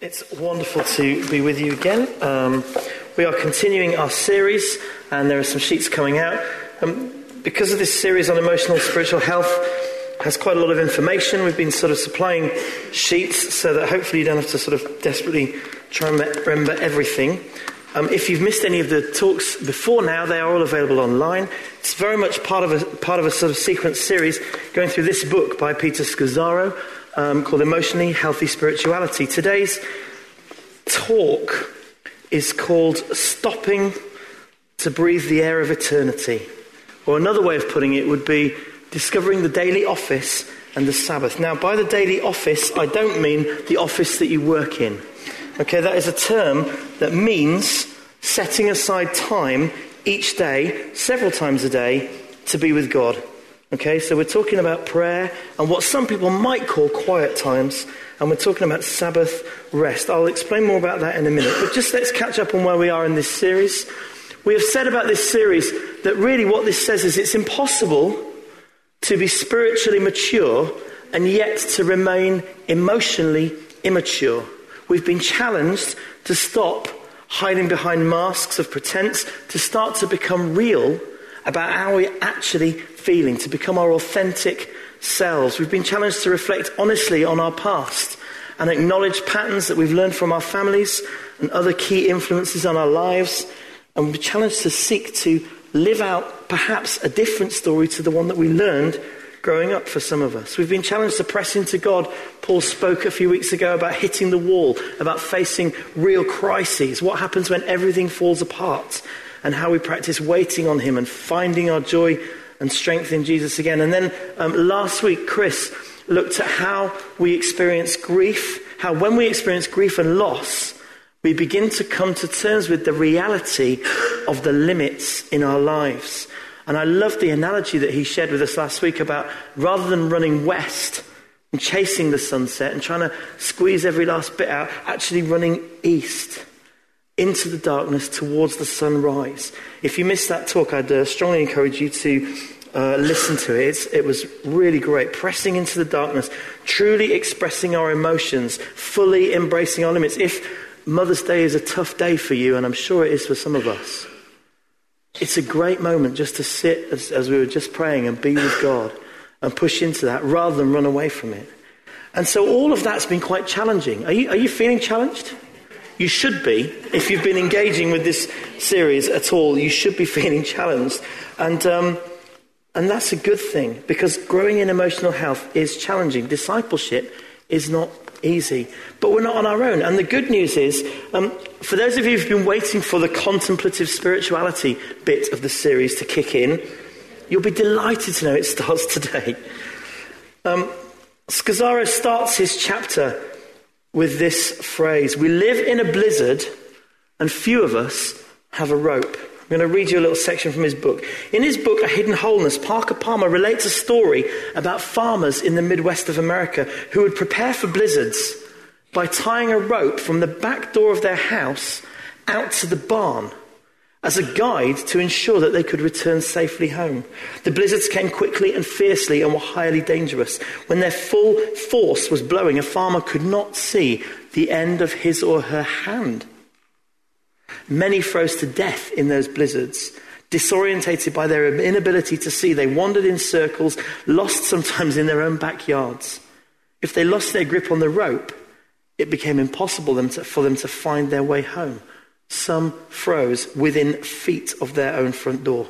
It's wonderful to be with you again. Um, we are continuing our series, and there are some sheets coming out. Um, because of this series on emotional and spiritual health, has quite a lot of information. We've been sort of supplying sheets so that hopefully you don't have to sort of desperately try and remember everything. Um, if you've missed any of the talks before now, they are all available online. It's very much part of a part of a sort of sequence series going through this book by Peter Scazzero um, called Emotionally Healthy Spirituality. Today's talk is called Stopping to Breathe the Air of Eternity. Or another way of putting it would be Discovering the Daily Office and the Sabbath. Now, by the daily office, I don't mean the office that you work in. Okay, that is a term that means setting aside time each day, several times a day, to be with God. Okay, so we're talking about prayer and what some people might call quiet times, and we're talking about Sabbath rest. I'll explain more about that in a minute, but just let's catch up on where we are in this series. We have said about this series that really what this says is it's impossible to be spiritually mature and yet to remain emotionally immature. We've been challenged to stop hiding behind masks of pretense, to start to become real about how we're actually feeling, to become our authentic selves. We've been challenged to reflect honestly on our past and acknowledge patterns that we've learned from our families and other key influences on our lives. And we've been challenged to seek to live out perhaps a different story to the one that we learned growing up for some of us. We've been challenged to press into God. Paul spoke a few weeks ago about hitting the wall, about facing real crises. What happens when everything falls apart? And how we practice waiting on Him and finding our joy and strength in Jesus again. And then um, last week, Chris looked at how we experience grief, how when we experience grief and loss, we begin to come to terms with the reality of the limits in our lives. And I love the analogy that he shared with us last week about rather than running west and chasing the sunset and trying to squeeze every last bit out, actually running east into the darkness towards the sunrise. If you missed that talk, I'd uh, strongly encourage you to uh, listen to it. It's, it was really great. Pressing into the darkness, truly expressing our emotions, fully embracing our limits. If Mother's Day is a tough day for you, and I'm sure it is for some of us, it's a great moment just to sit as, as we were just praying and be with God and push into that rather than run away from it. And so all of that's been quite challenging. Are you, are you feeling challenged? You should be. If you've been engaging with this series at all, you should be feeling challenged. And, um, and that's a good thing because growing in emotional health is challenging. Discipleship is not easy. But we're not on our own. And the good news is, um, for those of you who've been waiting for the contemplative spirituality bit of the series to kick in, you'll be delighted to know it starts today. Um, Scazzero starts his chapter with this phrase We live in a blizzard, and few of us have a rope. I'm going to read you a little section from his book. In his book, A Hidden Wholeness, Parker Palmer relates a story about farmers in the Midwest of America who would prepare for blizzards by tying a rope from the back door of their house out to the barn as a guide to ensure that they could return safely home. The blizzards came quickly and fiercely and were highly dangerous. When their full force was blowing, a farmer could not see the end of his or her hand. Many froze to death in those blizzards. Disorientated by their inability to see, they wandered in circles, lost sometimes in their own backyards. If they lost their grip on the rope, it became impossible for them to find their way home. Some froze within feet of their own front door,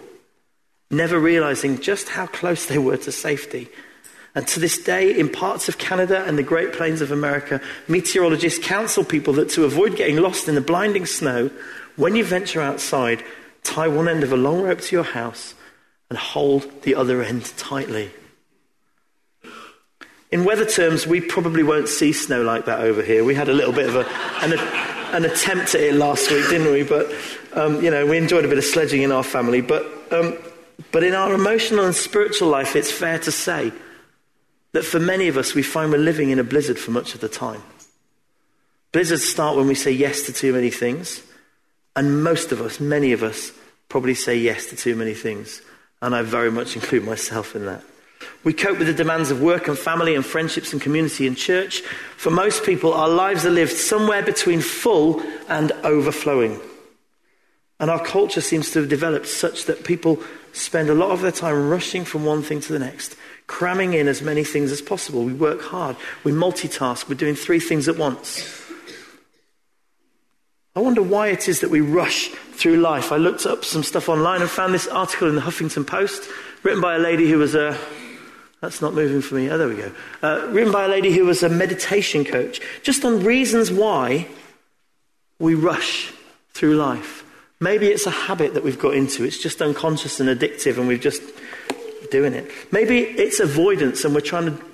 never realizing just how close they were to safety. And to this day, in parts of Canada and the Great Plains of America, meteorologists counsel people that to avoid getting lost in the blinding snow, when you venture outside, tie one end of a long rope to your house and hold the other end tightly. In weather terms, we probably won't see snow like that over here. We had a little bit of a, an, an attempt at it last week, didn't we? But, um, you know, we enjoyed a bit of sledging in our family. But, um, but in our emotional and spiritual life, it's fair to say that for many of us, we find we're living in a blizzard for much of the time. Blizzards start when we say yes to too many things. And most of us, many of us, probably say yes to too many things. And I very much include myself in that. We cope with the demands of work and family and friendships and community and church. For most people, our lives are lived somewhere between full and overflowing. And our culture seems to have developed such that people spend a lot of their time rushing from one thing to the next, cramming in as many things as possible. We work hard, we multitask, we're doing three things at once. I wonder why it is that we rush through life. I looked up some stuff online and found this article in the Huffington Post written by a lady who was a that's not moving for me. Oh, there we go. Uh, written by a lady who was a meditation coach, just on reasons why we rush through life. Maybe it's a habit that we've got into. It's just unconscious and addictive, and we're just doing it. Maybe it's avoidance, and we're trying to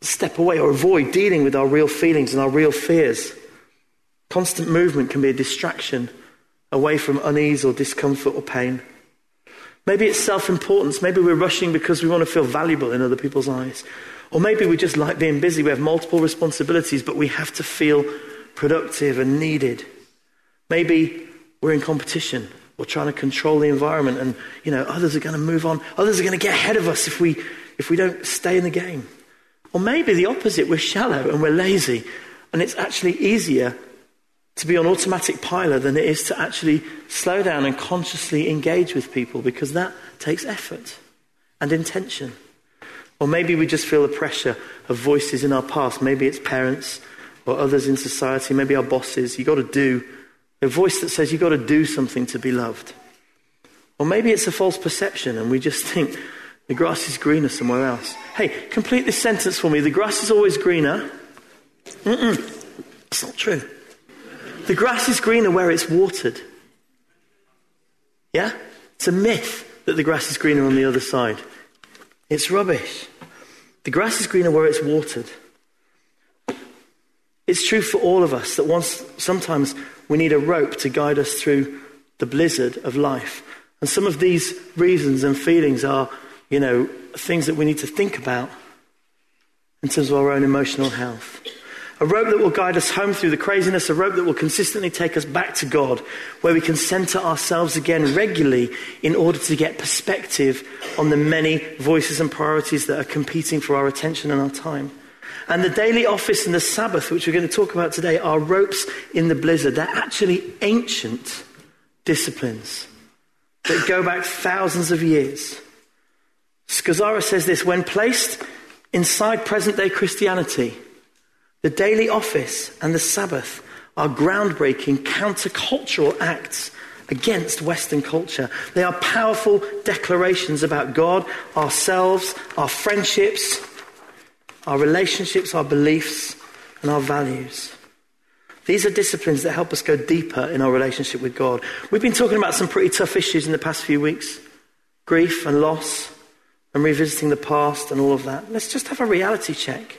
step away or avoid dealing with our real feelings and our real fears. Constant movement can be a distraction away from unease or discomfort or pain. Maybe it's self importance. Maybe we're rushing because we want to feel valuable in other people's eyes. Or maybe we just like being busy. We have multiple responsibilities, but we have to feel productive and needed. Maybe we're in competition. We're trying to control the environment, and you know others are going to move on. Others are going to get ahead of us if we if we don't stay in the game. Or maybe the opposite. We're shallow and we're lazy, and it's actually easier to be on automatic pilot than it is to actually slow down and consciously engage with people because that takes effort and intention. Or maybe we just feel the pressure of voices in our past. Maybe it's parents or others in society, maybe our bosses. You've got to do a voice that says you've got to do something to be loved. Or maybe it's a false perception and we just think the grass is greener somewhere else. Hey, complete this sentence for me. The grass is always greener. Mm-mm. It's not true. The grass is greener where it's watered. Yeah? It's a myth that the grass is greener on the other side. It's rubbish. The grass is greener where it's watered. It's true for all of us that once, sometimes we need a rope to guide us through the blizzard of life. And some of these reasons and feelings are, you know, things that we need to think about in terms of our own emotional health. A rope that will guide us home through the craziness, a rope that will consistently take us back to God, where we can center ourselves again regularly in order to get perspective on the many voices and priorities that are competing for our attention and our time. And the daily office and the Sabbath, which we're going to talk about today, are ropes in the blizzard. They're actually ancient disciplines that go back thousands of years. Scazzero says this when placed inside present day Christianity, the daily office and the Sabbath are groundbreaking countercultural acts against Western culture. They are powerful declarations about God, ourselves, our friendships, our relationships, our beliefs, and our values. These are disciplines that help us go deeper in our relationship with God. We've been talking about some pretty tough issues in the past few weeks grief and loss, and revisiting the past and all of that. Let's just have a reality check.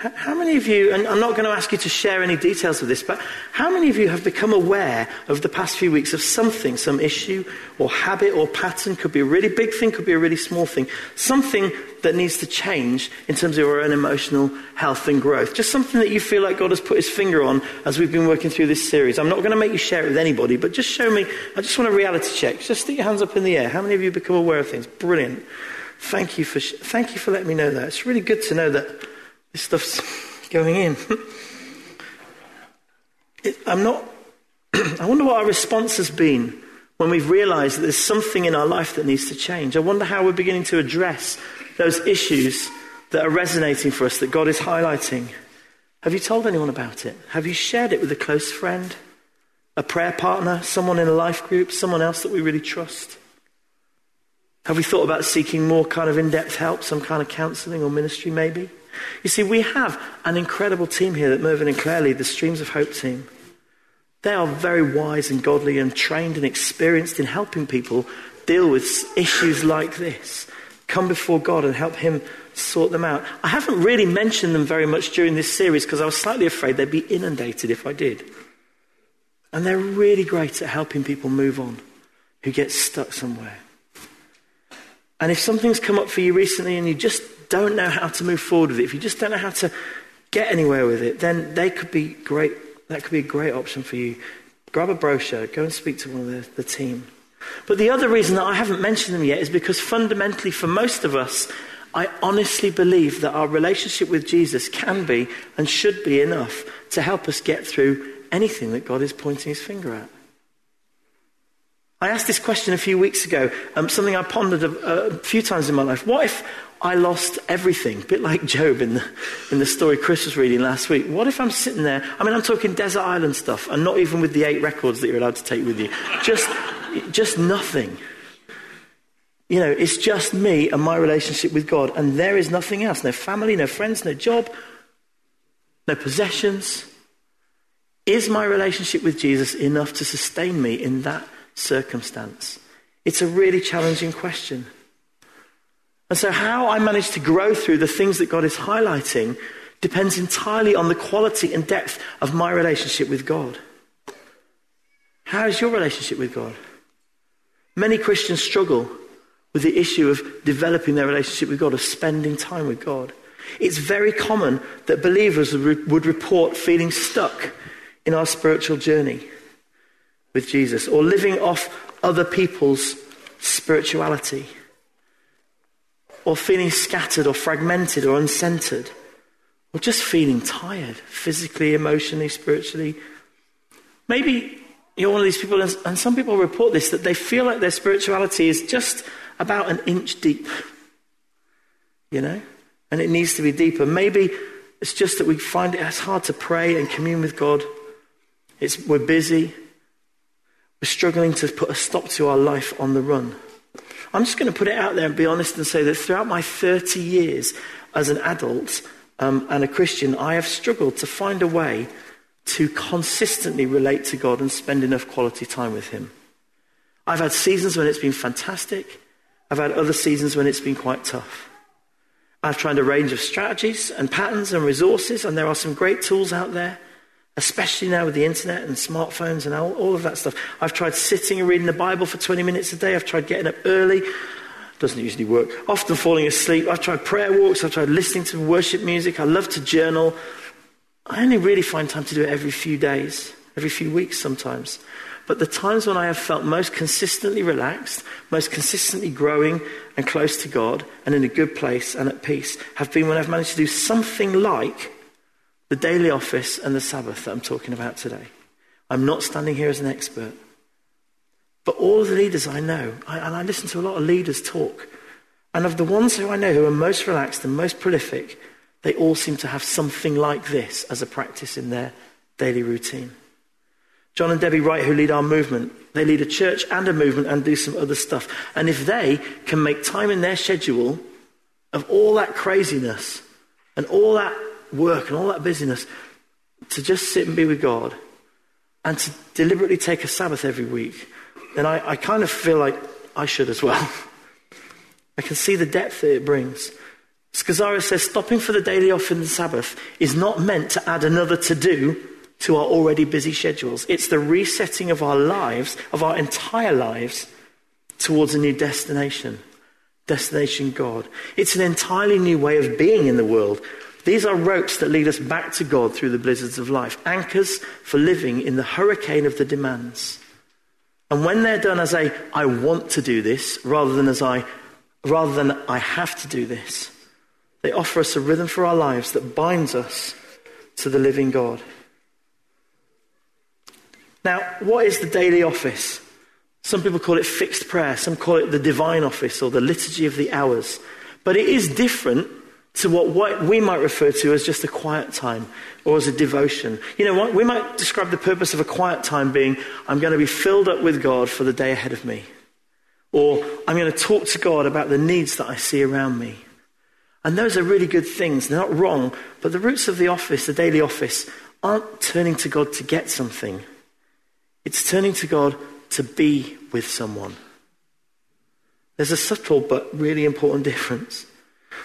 How many of you, and I'm not going to ask you to share any details of this, but how many of you have become aware of the past few weeks of something, some issue or habit or pattern? Could be a really big thing, could be a really small thing. Something that needs to change in terms of your own emotional health and growth. Just something that you feel like God has put his finger on as we've been working through this series. I'm not going to make you share it with anybody, but just show me. I just want a reality check. Just stick your hands up in the air. How many of you become aware of things? Brilliant. Thank you for, thank you for letting me know that. It's really good to know that this stuff's going in. it, I'm not. I wonder what our response has been when we've realized that there's something in our life that needs to change. I wonder how we're beginning to address those issues that are resonating for us that God is highlighting. Have you told anyone about it? Have you shared it with a close friend, a prayer partner, someone in a life group, someone else that we really trust? Have we thought about seeking more kind of in depth help, some kind of counseling or ministry maybe? You see, we have an incredible team here that Mervyn and Claire lead, the Streams of Hope team. They are very wise and godly and trained and experienced in helping people deal with issues like this. Come before God and help Him sort them out. I haven't really mentioned them very much during this series because I was slightly afraid they'd be inundated if I did. And they're really great at helping people move on who get stuck somewhere. And if something's come up for you recently and you just don't know how to move forward with it, if you just don't know how to get anywhere with it, then they could be great. That could be a great option for you. Grab a brochure, go and speak to one of the, the team. But the other reason that I haven't mentioned them yet is because fundamentally, for most of us, I honestly believe that our relationship with Jesus can be and should be enough to help us get through anything that God is pointing his finger at. I asked this question a few weeks ago, um, something I pondered a, a, few times in my life. What if I lost everything? A bit like Job in the, in the story Chris was reading last week. What if I'm sitting there? I mean, I'm talking desert island stuff, and not even with the eight records that you're allowed to take with you. Just, just nothing. You know, it's just me and my relationship with God, and there is nothing else. No family, no friends, no job, no possessions. Is my relationship with Jesus enough to sustain me in that circumstance? It's a really challenging question. And so, how I manage to grow through the things that God is highlighting depends entirely on the quality and depth of my relationship with God. How is your relationship with God? Many Christians struggle with the issue of developing their relationship with God, of spending time with God. It's very common that believers would report feeling stuck in our spiritual journey with Jesus or living off other people's spirituality or feeling scattered or fragmented or uncentered or just feeling tired physically, emotionally, spiritually. Maybe you're one of these people, and some people report this, that they feel like their spirituality is just about an inch deep. You know? And it needs to be deeper. Maybe it's just that we find it hard to pray and commune with God. It's, we're busy. We're struggling to put a stop to our life on the run. I'm just going to put it out there and be honest and say that throughout my 30 years as an adult um, and a Christian, I have struggled to find a way to consistently relate to God and spend enough quality time with Him. I've had seasons when it's been fantastic. I've had other seasons when it's been quite tough. I've tried a range of strategies and patterns and resources, and there are some great tools out there, especially now with the internet and smartphones and all, all of that stuff. I've tried sitting and reading the Bible for 20 minutes a day. I've tried getting up early. Doesn't usually work. Often falling asleep. I've tried prayer walks. I've tried listening to worship music. I love to journal. I only really find time to do it every few days, every few weeks sometimes. But the times when I have felt most consistently relaxed, most consistently growing and close to God and in a good place and at peace have been when I've managed to do something like the daily office and the Sabbath that I'm talking about today. I'm not standing here as an expert. But all the leaders I know, I, and I listen to a lot of leaders talk, and of the ones who I know who are most relaxed and most prolific, they all seem to have something like this as a practice in their daily routine. John and Debbie Wright, who lead our movement, they lead a church and a movement and do some other stuff. And if they can make time in their schedule of all that craziness and all that work and all that busyness to just sit and be with God and to deliberately take a Sabbath every week, then I, I kind of feel like I should as well. I can see the depth that it brings. Scazzero says stopping for the daily off in the Sabbath is not meant to add another to do to our already busy schedules. It's the resetting of our lives, of our entire lives, towards a new destination. Destination God. It's an entirely new way of being in the world. These are ropes that lead us back to God through the blizzards of life, anchors for living in the hurricane of the demands. And when they're done as a I want to do this rather than as I rather than I have to do this, they offer us a rhythm for our lives that binds us to the living God. Now, what is the daily office? Some people call it fixed prayer, some call it the divine office or the liturgy of the hours. But it is different to what we might refer to as just a quiet time or as a devotion. You know, what? we might describe the purpose of a quiet time being I'm going to be filled up with God for the day ahead of me. Or I'm going to talk to God about the needs that I see around me. And those are really good things. They're not wrong. But the roots of the office, the daily office, aren't turning to God to get something. It's turning to God to be with someone. There's a subtle but really important difference.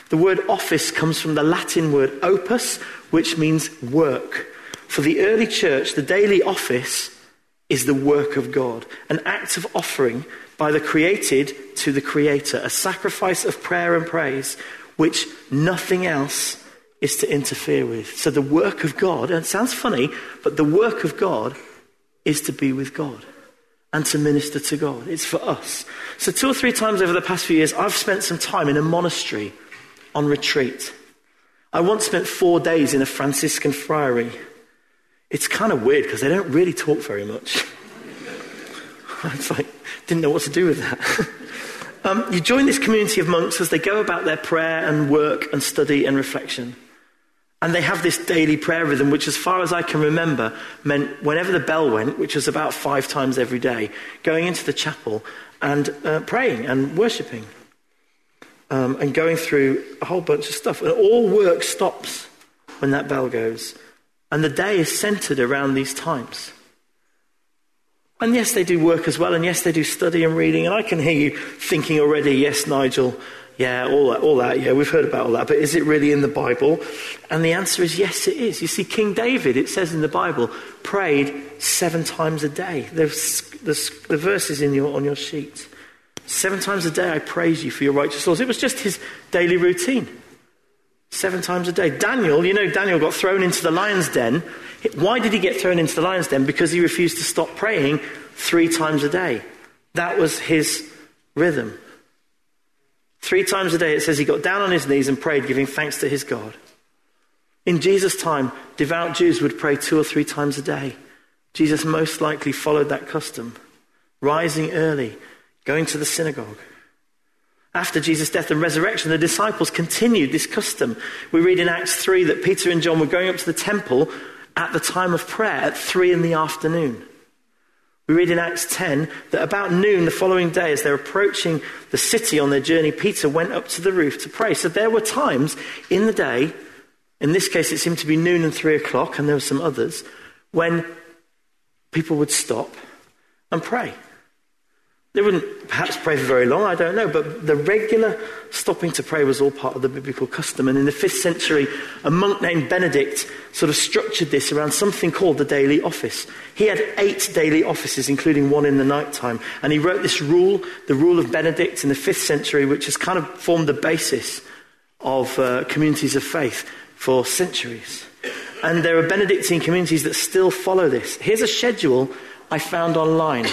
The word office comes from the Latin word opus, which means work. For the early church, the daily office is the work of God, an act of offering by the created to the creator, a sacrifice of prayer and praise, which nothing else is to interfere with. So the work of God, and it sounds funny, but the work of God is to be with God. and to minister to God. It's for us. So, two or three times over the past few years, I've spent some time in a monastery on retreat. I once spent four days in a Franciscan friary. It's kind of weird because they don't really talk very much. it's like, didn't know what to do with that. um, you join this community of monks as they go about their prayer and work and study and reflection. And they have this daily prayer rhythm, which, as far as I can remember, meant whenever the bell went, which was about five times every day, going into the chapel and uh, praying and worshipping um, and going through a whole bunch of stuff. And all work stops when that bell goes. And the day is centered around these times. And yes, they do work as well, and yes, they do study and reading. And I can hear you thinking already, yes, Nigel, yeah, all that, all that, yeah, we've heard about all that, but is it really in the Bible? And the answer is yes, it is. You see, King David, it says in the Bible, prayed seven times a day. There's, there's the verses in your, on your sheet. Seven times a day I praise you for your righteous laws. It was just his daily routine. Seven times a day. Daniel, you know, Daniel got thrown into the lion's den. Why did he get thrown into the lion's den? Because he refused to stop praying three times a day. That was his rhythm. Three times a day, it says he got down on his knees and prayed, giving thanks to his God. In Jesus' time, devout Jews would pray two or three times a day. Jesus most likely followed that custom, rising early, going to the synagogue. After Jesus' death and resurrection, the disciples continued this custom. We read in Acts 3 that Peter and John were going up to the temple at the time of prayer at 3 in the afternoon. We read in Acts 10 that about noon the following day, as they're approaching the city on their journey, Peter went up to the roof to pray. So there were times in the day, in this case it seemed to be noon and three o'clock, and there were some others, when people would stop and pray. They wouldn't perhaps pray for very long, I don't know, but the regular stopping to pray was all part of the biblical custom. And in the fifth century, a monk named Benedict sort of structured this around something called the daily office. He had eight daily offices, including one in the night time. And he wrote this rule, the rule of Benedict, in the fifth century, which has kind of formed the basis of uh, communities of faith for centuries. And there are Benedictine communities that still follow this. Here's a schedule I found online.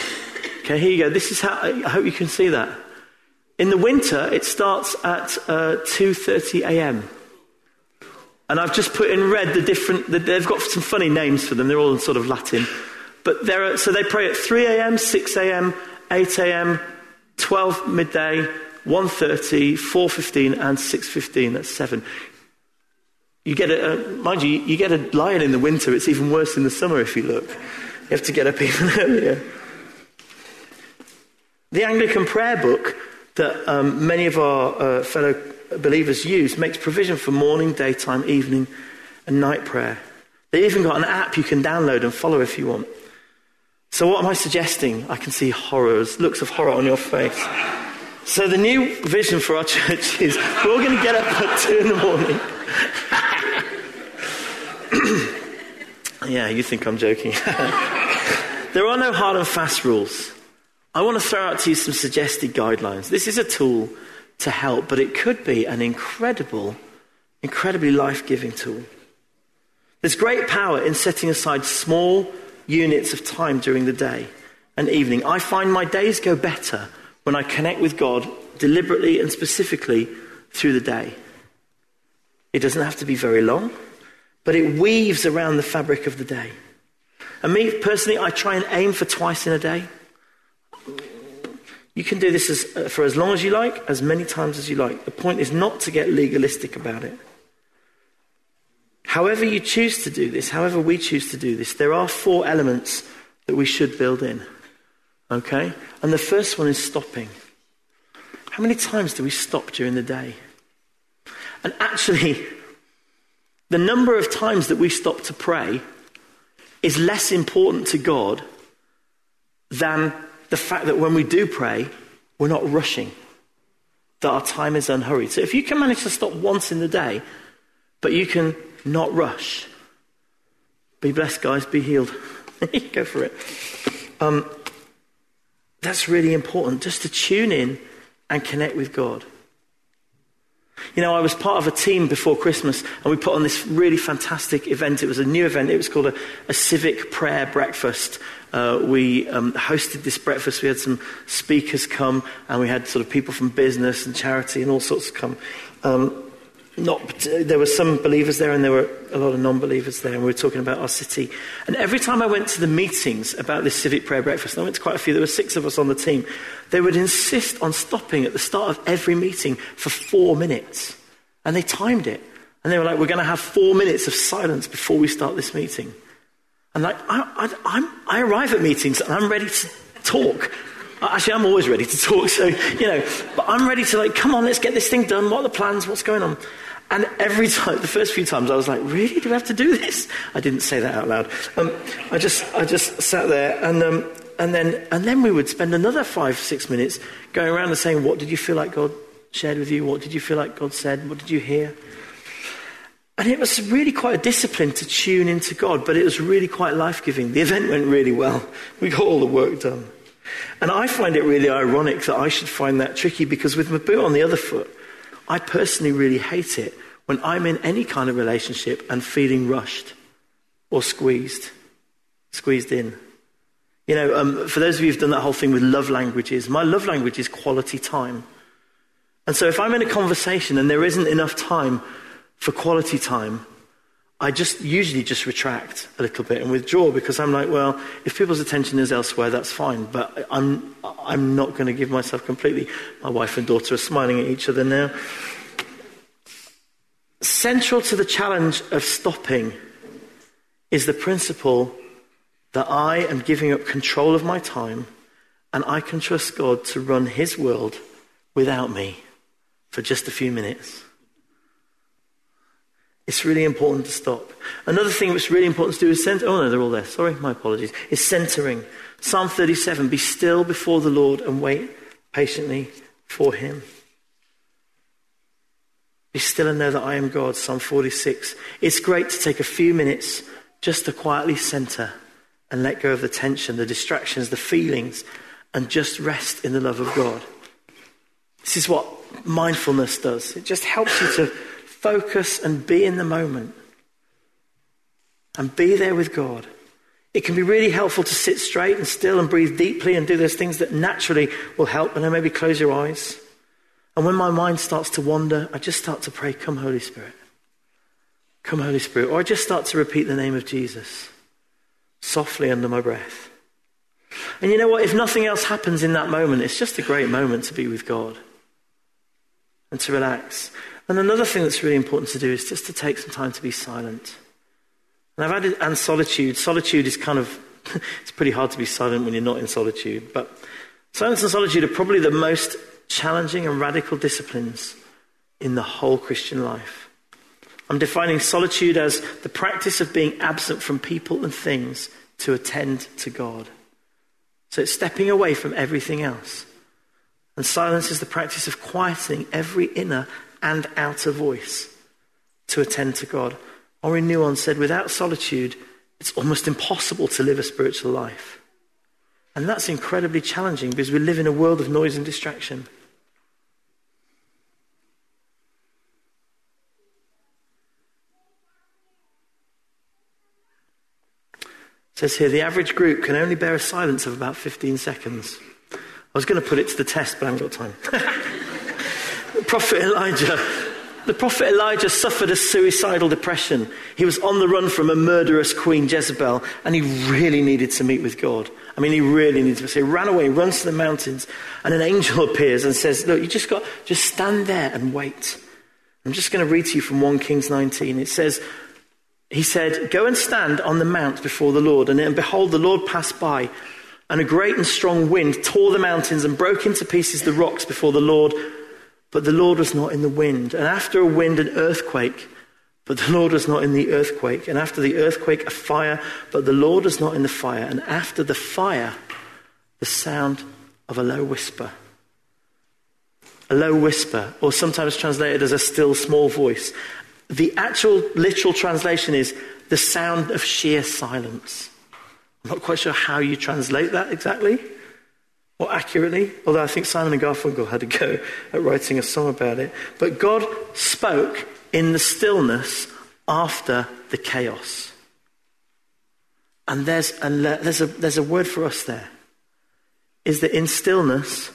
Okay, here you go. This is how, I hope you can see that. In the winter, it starts at uh, 2.30 a.m. And I've just put in red the different, the, they've got some funny names for them. They're all in sort of Latin. But there are, so they pray at 3 a.m., 6 a.m., 8 a.m., 12 midday, 1.30, 4.15 and 6.15. That's seven. You get a, uh, mind you, you get a lion in the winter. It's even worse in the summer if you look. You have to get up even earlier. The Anglican prayer book that um, many of our uh, fellow believers use makes provision for morning, daytime, evening, and night prayer. They even got an app you can download and follow if you want. So, what am I suggesting? I can see horrors, looks of horror on your face. So, the new vision for our church is we're all going to get up at two in the morning. yeah, you think I'm joking. there are no hard and fast rules. I want to throw out to you some suggested guidelines. This is a tool to help, but it could be an incredible, incredibly life giving tool. There's great power in setting aside small units of time during the day and evening. I find my days go better when I connect with God deliberately and specifically through the day. It doesn't have to be very long, but it weaves around the fabric of the day. And me personally, I try and aim for twice in a day. You can do this as, uh, for as long as you like, as many times as you like. The point is not to get legalistic about it. However, you choose to do this, however, we choose to do this, there are four elements that we should build in. Okay? And the first one is stopping. How many times do we stop during the day? And actually, the number of times that we stop to pray is less important to God than the fact that when we do pray, we're not rushing, that our time is unhurried. So if you can manage to stop once in the day, but you can not rush, be blessed, guys, be healed. Go for it. Um, that's really important, just to tune in and connect with God. You know, I was part of a team before Christmas and we put on this really fantastic event. It was a new event. It was called a, a civic prayer breakfast. Uh, we um, hosted this breakfast. We had some speakers come and we had sort of people from business and charity and all sorts come. Um, not, there were some believers there and there were a lot of non-believers there. And we were talking about our city. And every time i went to the meetings about this civic prayer breakfast i went to quite a few there were six of us on the team they would insist on stopping at the start of every meeting for four minutes. And they timed it. And they were like we're going to have four minutes of silence before we start this meeting. And like I, I, I arrive at meetings and i'm ready to talk Actually, I'm always ready to talk, so, you know, but I'm ready to, like, come on, let's get this thing done. What are the plans? What's going on? And every time, the first few times, I was like, really? Do we have to do this? I didn't say that out loud. Um, I, just, I just sat there, and, um, and, then, and then we would spend another five, six minutes going around and saying, what did you feel like God shared with you? What did you feel like God said? What did you hear? And it was really quite a discipline to tune into God, but it was really quite life giving. The event went really well. We got all the work done. And I find it really ironic that I should find that tricky because with boot on the other foot, I personally really hate it when I'm in any kind of relationship and feeling rushed or squeezed, squeezed in. You know, um, for those of you who've done that whole thing with love languages, my love language is quality time. And so if I'm in a conversation and there isn't enough time for quality time, I just usually just retract a little bit and withdraw because I'm like, well, if people's attention is elsewhere, that's fine. But I'm, I'm not going to give myself completely. My wife and daughter are smiling at each other now. Central to the challenge of stopping is the principle that I am giving up control of my time and I can trust God to run His world without me for just a few minutes. It's really important to stop. Another thing that's really important to do is center. Oh no, they're all there. Sorry, my apologies. Is centering. Psalm 37 Be still before the Lord and wait patiently for him. Be still and know that I am God. Psalm 46. It's great to take a few minutes just to quietly center and let go of the tension, the distractions, the feelings, and just rest in the love of God. This is what mindfulness does. It just helps you to focus and be in the moment and be there with God. It can be really helpful to sit straight and still and breathe deeply and do those things that naturally will help. And then maybe close your eyes. And when my mind starts to wander, I just start to pray, Come, Holy Spirit. Come, Holy Spirit. Or I just start to repeat the name of Jesus softly under my breath. And you know what? If nothing else happens in that moment, it's just a great moment to be with God and to relax. And another thing that's really important to do is just to take some time to be silent. And I've added, and solitude. Solitude is kind of, it's pretty hard to be silent when you're not in solitude. But silence and solitude are probably the most challenging and radical disciplines in the whole Christian life. I'm defining solitude as the practice of being absent from people and things to attend to God. So it's stepping away from everything else. And silence is the practice of quieting every inner and outer voice to attend to God. Henri Nouwen said, without solitude, it's almost impossible to live a spiritual life. And that's incredibly challenging because we live in a world of noise and distraction. Says here the average group can only bear a silence of about 15 seconds. I was going to put it to the test, but I haven't got time. prophet Elijah. The prophet Elijah suffered a suicidal depression. He was on the run from a murderous queen, Jezebel, and he really needed to meet with God. I mean, he really needed to. So he ran away, runs to the mountains, and an angel appears and says, Look, you just got, just stand there and wait. I'm just going to read to you from 1 Kings 19. It says, He said, Go and stand on the mount before the Lord. And, and behold, the Lord passed by, and a great and strong wind tore the mountains and broke into pieces the rocks before the Lord but the Lord was not in the wind. And after a wind, an earthquake. But the Lord was not in the earthquake. And after the earthquake, a fire. But the Lord was not in the fire. And after the fire, the sound of a low whisper. A low whisper, or sometimes translated as a still small voice. The actual literal translation is the sound of sheer silence. I'm not quite sure how you translate that exactly. Or accurately, although I think Simon and Garfunkel had a go at writing a song about it. But God spoke in the stillness after the chaos. And there's a, there's a, there's a word for us there. Is that in stillness,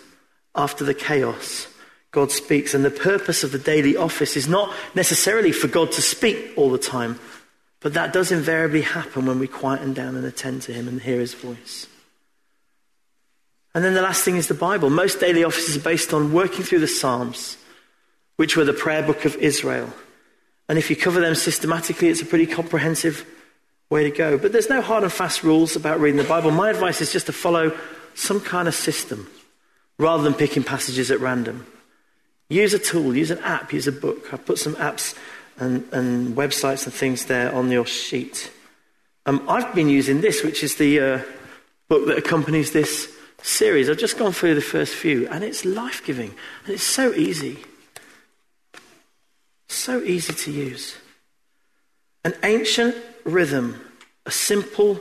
after the chaos, God speaks. And the purpose of the daily office is not necessarily for God to speak all the time, but that does invariably happen when we quieten down and attend to Him and hear His voice. And then the last thing is the Bible. Most daily offices are based on working through the Psalms, which were the prayer book of Israel. And if you cover them systematically, it's a pretty comprehensive way to go. But there's no hard and fast rules about reading the Bible. My advice is just to follow some kind of system rather than picking passages at random. Use a tool, use an app, use a book. I've put some apps and, and websites and things there on your sheet. Um, I've been using this, which is the uh, book that accompanies this series. I've just gone through the first few, and it's life giving. And it's so easy. So easy to use. An ancient rhythm, a simple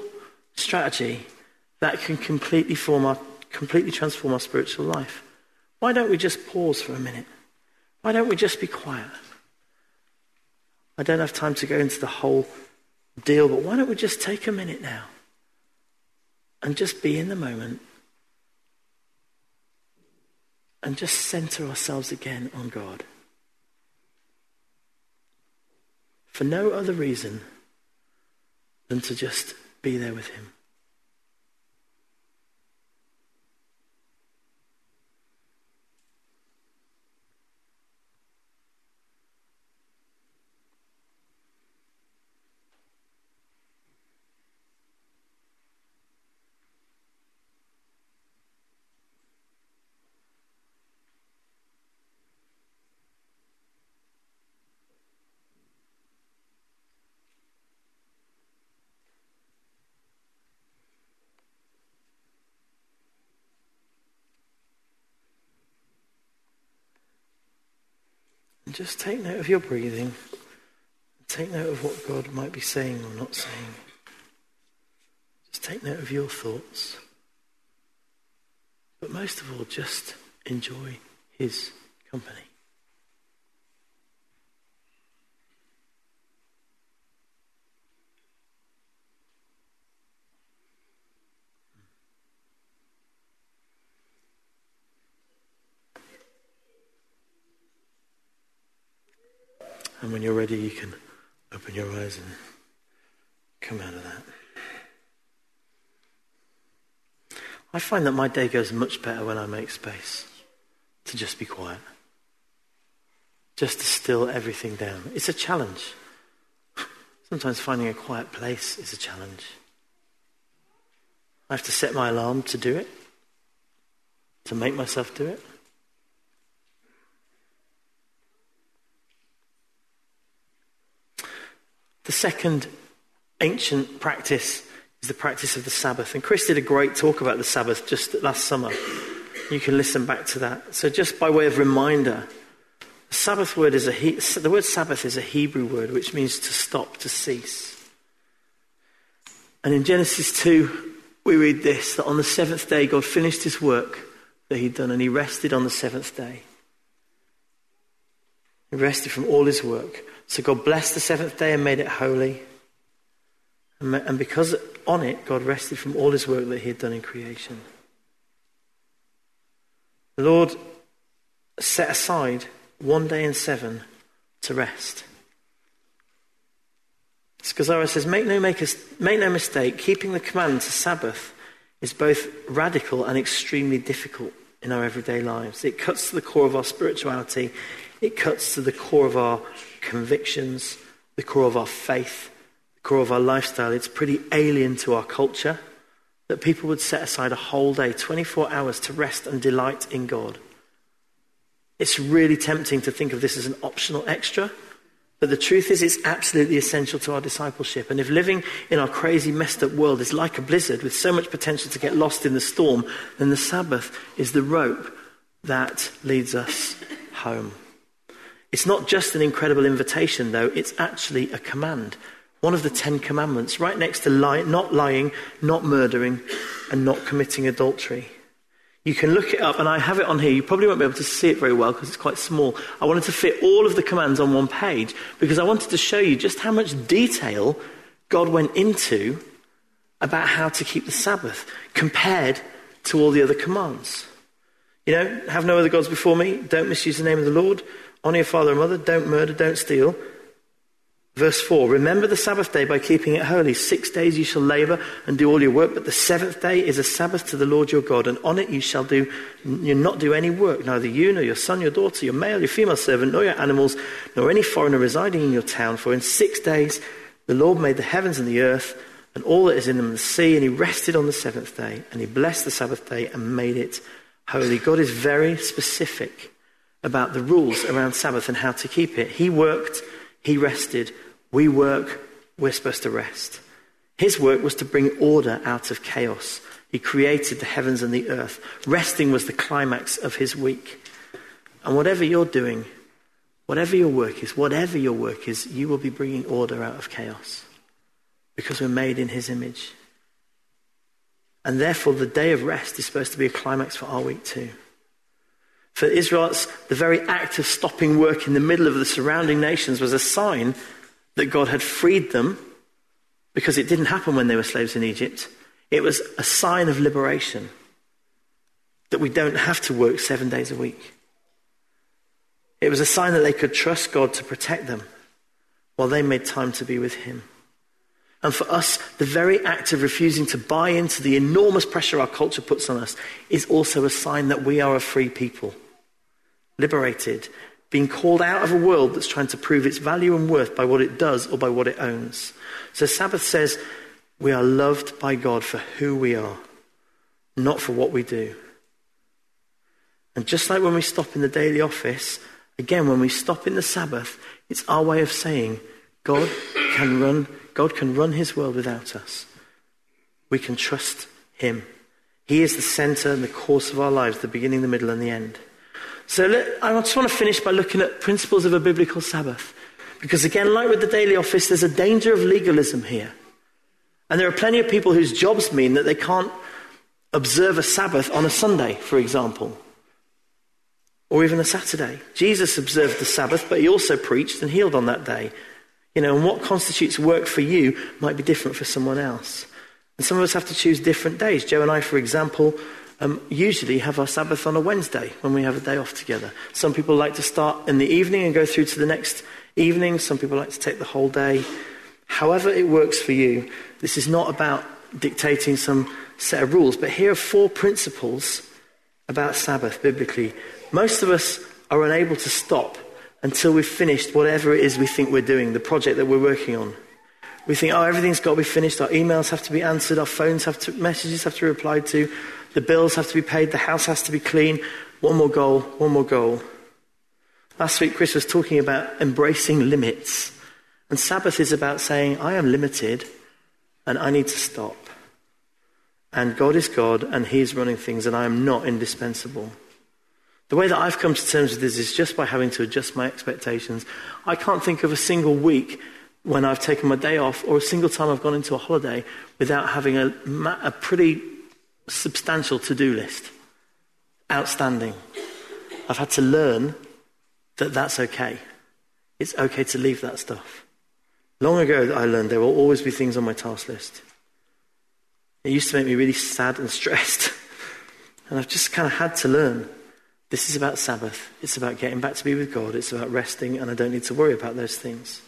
strategy that can completely, form our, completely transform our spiritual life. Why don't we just pause for a minute? Why don't we just be quiet? I don't have time to go into the whole deal, but why don't we just take a minute now and just be in the moment and just center ourselves again on God? For no other reason than to just be there with Him. Just take note of your breathing. Take note of what God might be saying or not saying. Just take note of your thoughts. But most of all, just enjoy His company. And when you're ready, you can open your eyes and come out of that. I find that my day goes much better when I make space to just be quiet, just to still everything down. It's a challenge. Sometimes finding a quiet place is a challenge. I have to set my alarm to do it, to make myself do it. The second ancient practice is the practice of the Sabbath. And Chris did a great talk about the Sabbath just last summer. You can listen back to that. So, just by way of reminder, the Sabbath word is a he- the word Sabbath is a Hebrew word which means to stop, to cease. And in Genesis 2, we read this that on the seventh day, God finished his work that he'd done and he rested on the seventh day. He rested from all his work. So God blessed the seventh day and made it holy. And because on it, God rested from all his work that he had done in creation. The Lord set aside one day in seven to rest. Scazzero says, make no, make, make no mistake, keeping the command to Sabbath is both radical and extremely difficult in our everyday lives. It cuts to the core of our spirituality, it cuts to the core of our convictions, the core of our faith, the core of our lifestyle. It's pretty alien to our culture that people would set aside a whole day, 24 hours, to rest and delight in God. It's really tempting to think of this as an optional extra, but the truth is, it's absolutely essential to our discipleship. And if living in our crazy, messed up world is like a blizzard with so much potential to get lost in the storm, then the Sabbath is the rope that leads us home. It's not just an incredible invitation, though, it's actually a command. One of the Ten Commandments, right next to lie, not lying, not murdering, and not committing adultery. You can look it up, and I have it on here. You probably won't be able to see it very well because it's quite small. I wanted to fit all of the commands on one page because I wanted to show you just how much detail God went into about how to keep the Sabbath compared to all the other commands. You know, have no other gods before me, don't misuse the name of the Lord, honor your father and mother, don't murder, don't steal, Verse 4 Remember the Sabbath day by keeping it holy. Six days you shall labor and do all your work, but the seventh day is a Sabbath to the Lord your God, and on it you shall do, you not do any work, neither you, nor your son, your daughter, your male, your female servant, nor your animals, nor any foreigner residing in your town. For in six days the Lord made the heavens and the earth, and all that is in them, the sea, and he rested on the seventh day, and he blessed the Sabbath day and made it holy. God is very specific about the rules around Sabbath and how to keep it. He worked, he rested we work, we're supposed to rest. His work was to bring order out of chaos. He created the heavens and the earth. Resting was the climax of his week. And whatever you're doing, whatever your work is, whatever your work is, you will be bringing order out of chaos because we're made in his image. And therefore, the day of rest is supposed to be a climax for our week too. For Israelites, the very act of stopping work in the middle of the surrounding nations was a sign that God had freed them because it didn't happen when they were slaves in Egypt. It was a sign of liberation that we don't have to work seven days a week. It was a sign that they could trust God to protect them while they made time to be with Him. And for us, the very act of refusing to buy into the enormous pressure our culture puts on us is also a sign that we are a free people, liberated being called out of a world that's trying to prove its value and worth by what it does or by what it owns. So Sabbath says we are loved by God for who we are, not for what we do. And just like when we stop in the daily office, again, when we stop in the Sabbath, it's our way of saying God can run, God can run his world without us. We can trust him. He is the center and the course of our lives, the beginning, the middle, and the end. So let, I just want to finish by looking at principles of a biblical Sabbath. Because again, like with the daily office, there's a danger of legalism here. And there are plenty of people whose jobs mean that they can't observe a Sabbath on a Sunday, for example, or even a Saturday. Jesus observed the Sabbath, but he also preached and healed on that day. You know, and what constitutes work for you might be different for someone else. And some of us have to choose different days. Joe and I, for example, um, usually have our Sabbath on a Wednesday when we have a day off together. Some people like to start in the evening and go through to the next evening. Some people like to take the whole day. However, it works for you, this is not about dictating some set of rules, but here are four principles about Sabbath biblically. Most of us are unable to stop until we've finished whatever it is we think we're doing, the project that we're working on. We think, oh, everything's got to be finished. Our emails have to be answered. Our phones have to, messages have to be replied to. The bills have to be paid. The house has to be clean. One more goal, one more goal. Last week, Chris was talking about embracing limits. And Sabbath is about saying, I am limited and I need to stop. And God is God and He is running things and I am not indispensable. The way that I've come to terms with this is just by having to adjust my expectations. I can't think of a single week when I've taken my day off or a single time I've gone into a holiday without having a, a pretty substantial to do list. Outstanding. I've had to learn that that's okay. It's okay to leave that stuff. Long ago, I learned there will always be things on my task list. It used to make me really sad and stressed. and I've just kind of had to learn this is about Sabbath. It's about getting back to be with God. It's about resting, and I don't need to worry about those things.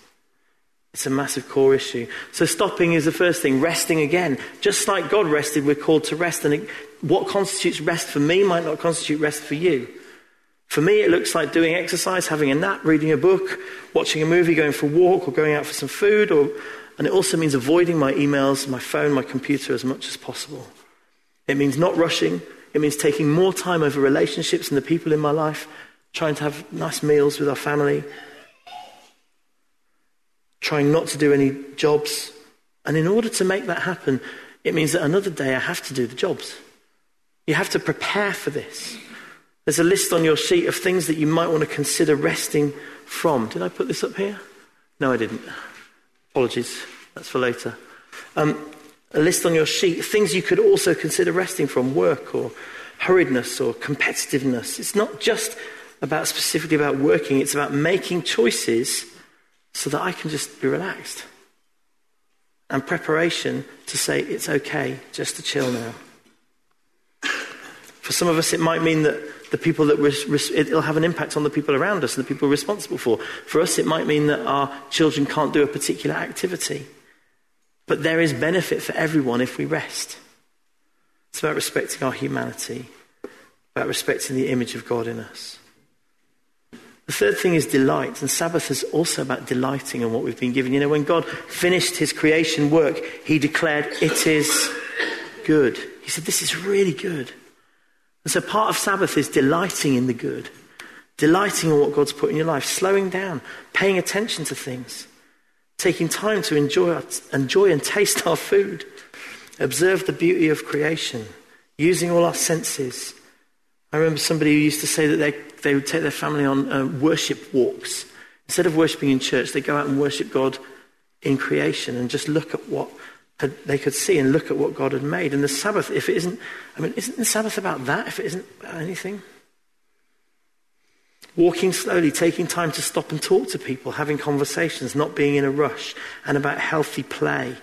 It's a massive core issue. So stopping is the first thing. Resting again. Just like God rested, we're called to rest. And it, what constitutes rest for me might not constitute rest for you. For me, it looks like doing exercise, having a nap, reading a book, watching a movie, going for a walk, or going out for some food. Or, and it also means avoiding my emails, my phone, my computer as much as possible. It means not rushing. It means taking more time over relationships and the people in my life, trying to have nice meals with our family, trying not to do any jobs. And in order to make that happen, it means that another day I have to do the jobs. You have to prepare for this. There's a list on your sheet of things that you might want to consider resting from. Did I put this up here? No, I didn't. Apologies. That's for later. Um, a list on your sheet, things you could also consider resting from work or hurriedness or competitiveness. It's not just about specifically about working, it's about making choices so that I can just be relaxed. And preparation to say it's okay just to chill now. For some of us, it might mean that the people that res- it'll have an impact on the people around us and the people responsible for. For us, it might mean that our children can't do a particular activity. But there is benefit for everyone if we rest. It's about respecting our humanity, about respecting the image of God in us. The third thing is delight, and Sabbath is also about delighting in what we've been given. You know, when God finished his creation work, he declared, It is good. He said, This is really good. And so part of Sabbath is delighting in the good, delighting in what God's put in your life, slowing down, paying attention to things taking time to enjoy, enjoy and taste our food, observe the beauty of creation, using all our senses. I remember somebody who used to say that they, they would take their family on uh, worship walks. Instead of worshipping in church, they go out and worship God in creation and just look at what had, they could see and look at what God had made. And the Sabbath, if it isn't, I mean, isn't the Sabbath about that? If it isn't about anything? Walking slowly, taking time to stop and talk to people, having conversations, not being in a rush, and about healthy play.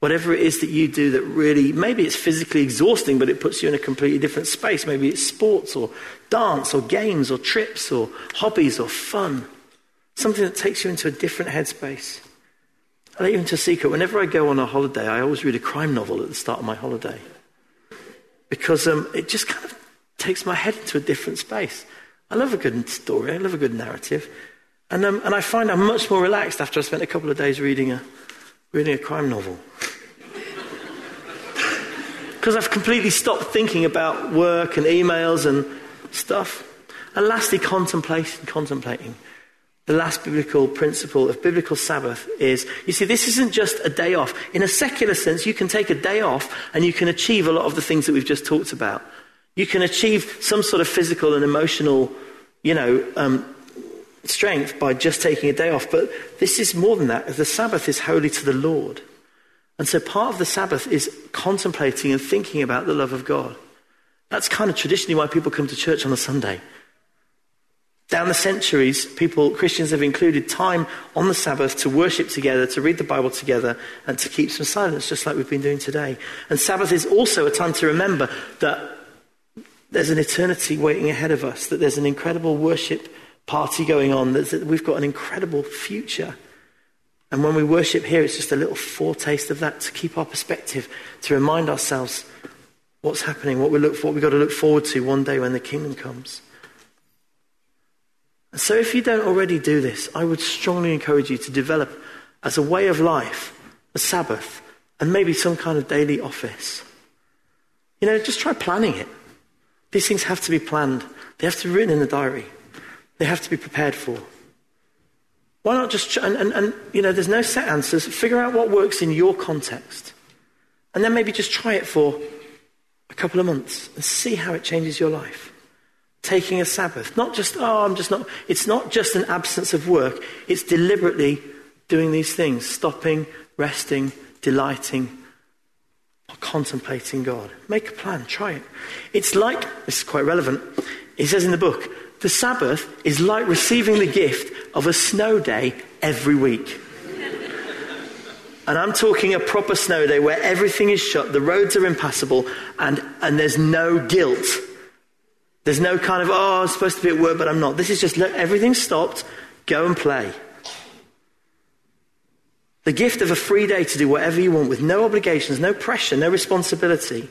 Whatever it is that you do that really, maybe it's physically exhausting, but it puts you in a completely different space. Maybe it's sports or dance or games or trips or hobbies or fun. Something that takes you into a different headspace. I let you into a secret. Whenever I go on a holiday, I always read a crime novel at the start of my holiday. Because um, it just kind of takes my head into a different space. I love a good story. I love a good narrative. And, um, and I find I'm much more relaxed after I spent a couple of days reading a, reading a crime novel. Because I've completely stopped thinking about work and emails and stuff. And lastly, contemplation, contemplating. The last biblical principle of biblical Sabbath is you see, this isn't just a day off. In a secular sense, you can take a day off and you can achieve a lot of the things that we've just talked about. You can achieve some sort of physical and emotional, you know, um, strength by just taking a day off. But this is more than that. The Sabbath is holy to the Lord. And so part of the Sabbath is contemplating and thinking about the love of God. That's kind of traditionally why people come to church on a Sunday. Down the centuries, people, Christians have included time on the Sabbath to worship together, to read the Bible together, and to keep some silence, just like we've been doing today. And Sabbath is also a time to remember that there's an eternity waiting ahead of us, that there's an incredible worship party going on, that we've got an incredible future. And when we worship here, it's just a little foretaste of that to keep our perspective, to remind ourselves what's happening, what we look for, what we've got to look forward to one day when the kingdom comes. And so if you don't already do this, I would strongly encourage you to develop as a way of life, a Sabbath, and maybe some kind of daily office. You know, just try planning it. These things have to be planned, they have to be written in the diary, they have to be prepared for. Why not just, and, and, and you know, there's no set answers. Figure out what works in your context. And then maybe just try it for a couple of months and see how it changes your life. Taking a Sabbath. Not just, oh, I'm just not, it's not just an absence of work. It's deliberately doing these things, stopping, resting, delighting, or contemplating God. Make a plan, try it. It's like, this is quite relevant, he says in the book, the Sabbath is like receiving the gift of a snow day every week. and I'm talking a proper snow day where everything is shut, the roads are impassable, and, and there's no guilt. There's no kind of, oh, I'm supposed to be at work, but I'm not. This is just, look, everything's stopped, go and play. The gift of a free day to do whatever you want with no obligations, no pressure, no responsibility.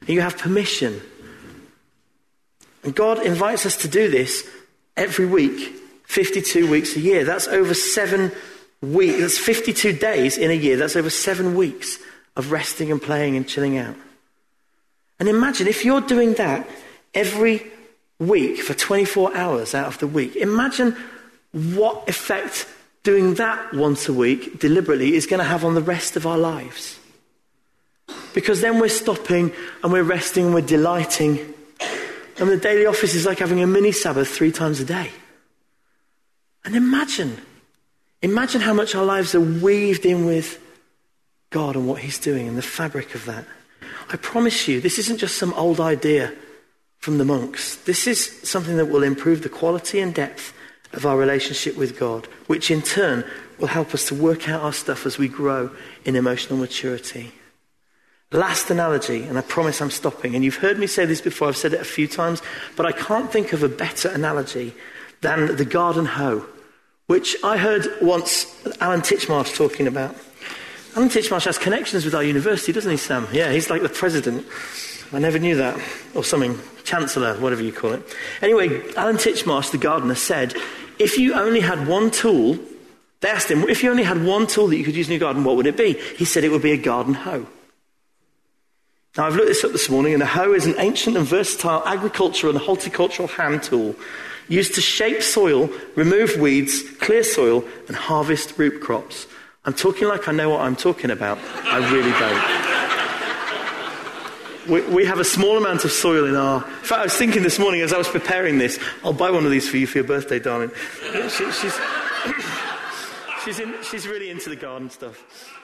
And you have permission. And God invites us to do this every week, 52 weeks a year. That's over seven weeks. That's 52 days in a year. That's over seven weeks of resting and playing and chilling out. And imagine if you're doing that every week for 24 hours out of the week. Imagine what effect doing that once a week deliberately is going to have on the rest of our lives. Because then we're stopping and we're resting and we're delighting. And the daily office is like having a mini Sabbath three times a day. And imagine, imagine how much our lives are weaved in with God and what He's doing and the fabric of that. I promise you, this isn't just some old idea from the monks. This is something that will improve the quality and depth of our relationship with God, which in turn will help us to work out our stuff as we grow in emotional maturity. Last analogy, and I promise I'm stopping. And you've heard me say this before, I've said it a few times, but I can't think of a better analogy than the garden hoe, which I heard once Alan Titchmarsh talking about. Alan Titchmarsh has connections with our university, doesn't he, Sam? Yeah, he's like the president. I never knew that. Or something, chancellor, whatever you call it. Anyway, Alan Titchmarsh, the gardener, said if you only had one tool, they asked him, if you only had one tool that you could use in your garden, what would it be? He said it would be a garden hoe. Now, I've looked this up this morning, and a hoe is an ancient and versatile agricultural and horticultural hand tool used to shape soil, remove weeds, clear soil, and harvest root crops. I'm talking like I know what I'm talking about. I really don't. We, we, have a small amount of soil in our. In fact, I was thinking this morning as I was preparing this, I'll buy one of these for you for your birthday, darling. She, she's, she's, in, she's really into the garden stuff.